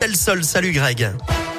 Tel sol, salut Greg.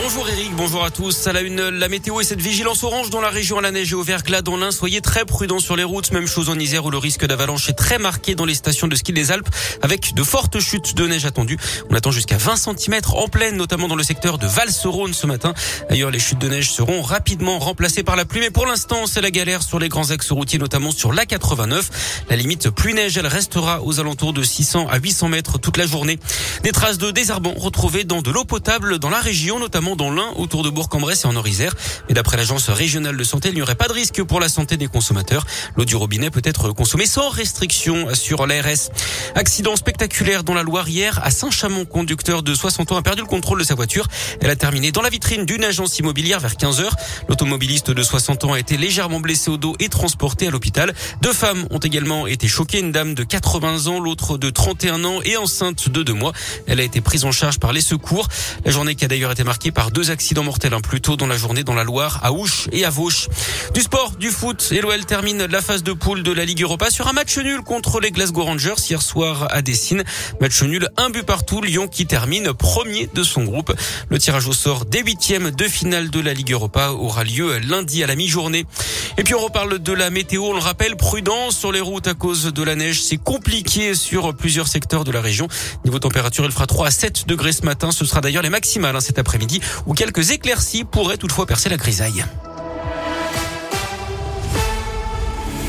Bonjour Eric, bonjour à tous. À la une, la météo et cette vigilance orange dans la région à la neige et au verglas dans l'Ain. Soyez très prudents sur les routes. Même chose en Isère où le risque d'avalanche est très marqué dans les stations de ski des Alpes avec de fortes chutes de neige attendues. On attend jusqu'à 20 cm en pleine, notamment dans le secteur de Val-Saurone ce matin. D'ailleurs, les chutes de neige seront rapidement remplacées par la pluie. Mais pour l'instant, c'est la galère sur les grands axes routiers, notamment sur l'A89. La limite pluie-neige, elle restera aux alentours de 600 à 800 mètres toute la journée. Des traces de désherbant retrouvées dans de l'eau potable dans la région, notamment dans l'Ain, autour de Bourg-en-Bresse et en Orisère. Mais d'après l'agence régionale de santé, il n'y aurait pas de risque pour la santé des consommateurs. L'eau du robinet peut être consommée sans restriction sur l'ARS. Accident spectaculaire dans la Loire hier à Saint-Chamond. Conducteur de 60 ans a perdu le contrôle de sa voiture. Elle a terminé dans la vitrine d'une agence immobilière vers 15 heures. L'automobiliste de 60 ans a été légèrement blessé au dos et transporté à l'hôpital. Deux femmes ont également été choquées. Une dame de 80 ans, l'autre de 31 ans et enceinte de deux mois. Elle a été prise en charge par les secours. La journée qui a d'ailleurs été marquée par deux accident mortel un plus tôt dans la journée dans la Loire, à Ouche et à Vauche. Du sport, du foot, et l'OL termine la phase de poule de la Ligue Europa sur un match nul contre les Glasgow Rangers hier soir à Dessine. Match nul, un but partout, Lyon qui termine premier de son groupe. Le tirage au sort des huitièmes de finale de la Ligue Europa aura lieu lundi à la mi-journée. Et puis on reparle de la météo, on le rappelle, prudence sur les routes à cause de la neige. C'est compliqué sur plusieurs secteurs de la région. Niveau température, il fera 3 à 7 degrés ce matin. Ce sera d'ailleurs les maximales hein, cet après-midi où quelques éclaircies pourraient toutefois percer la grisaille.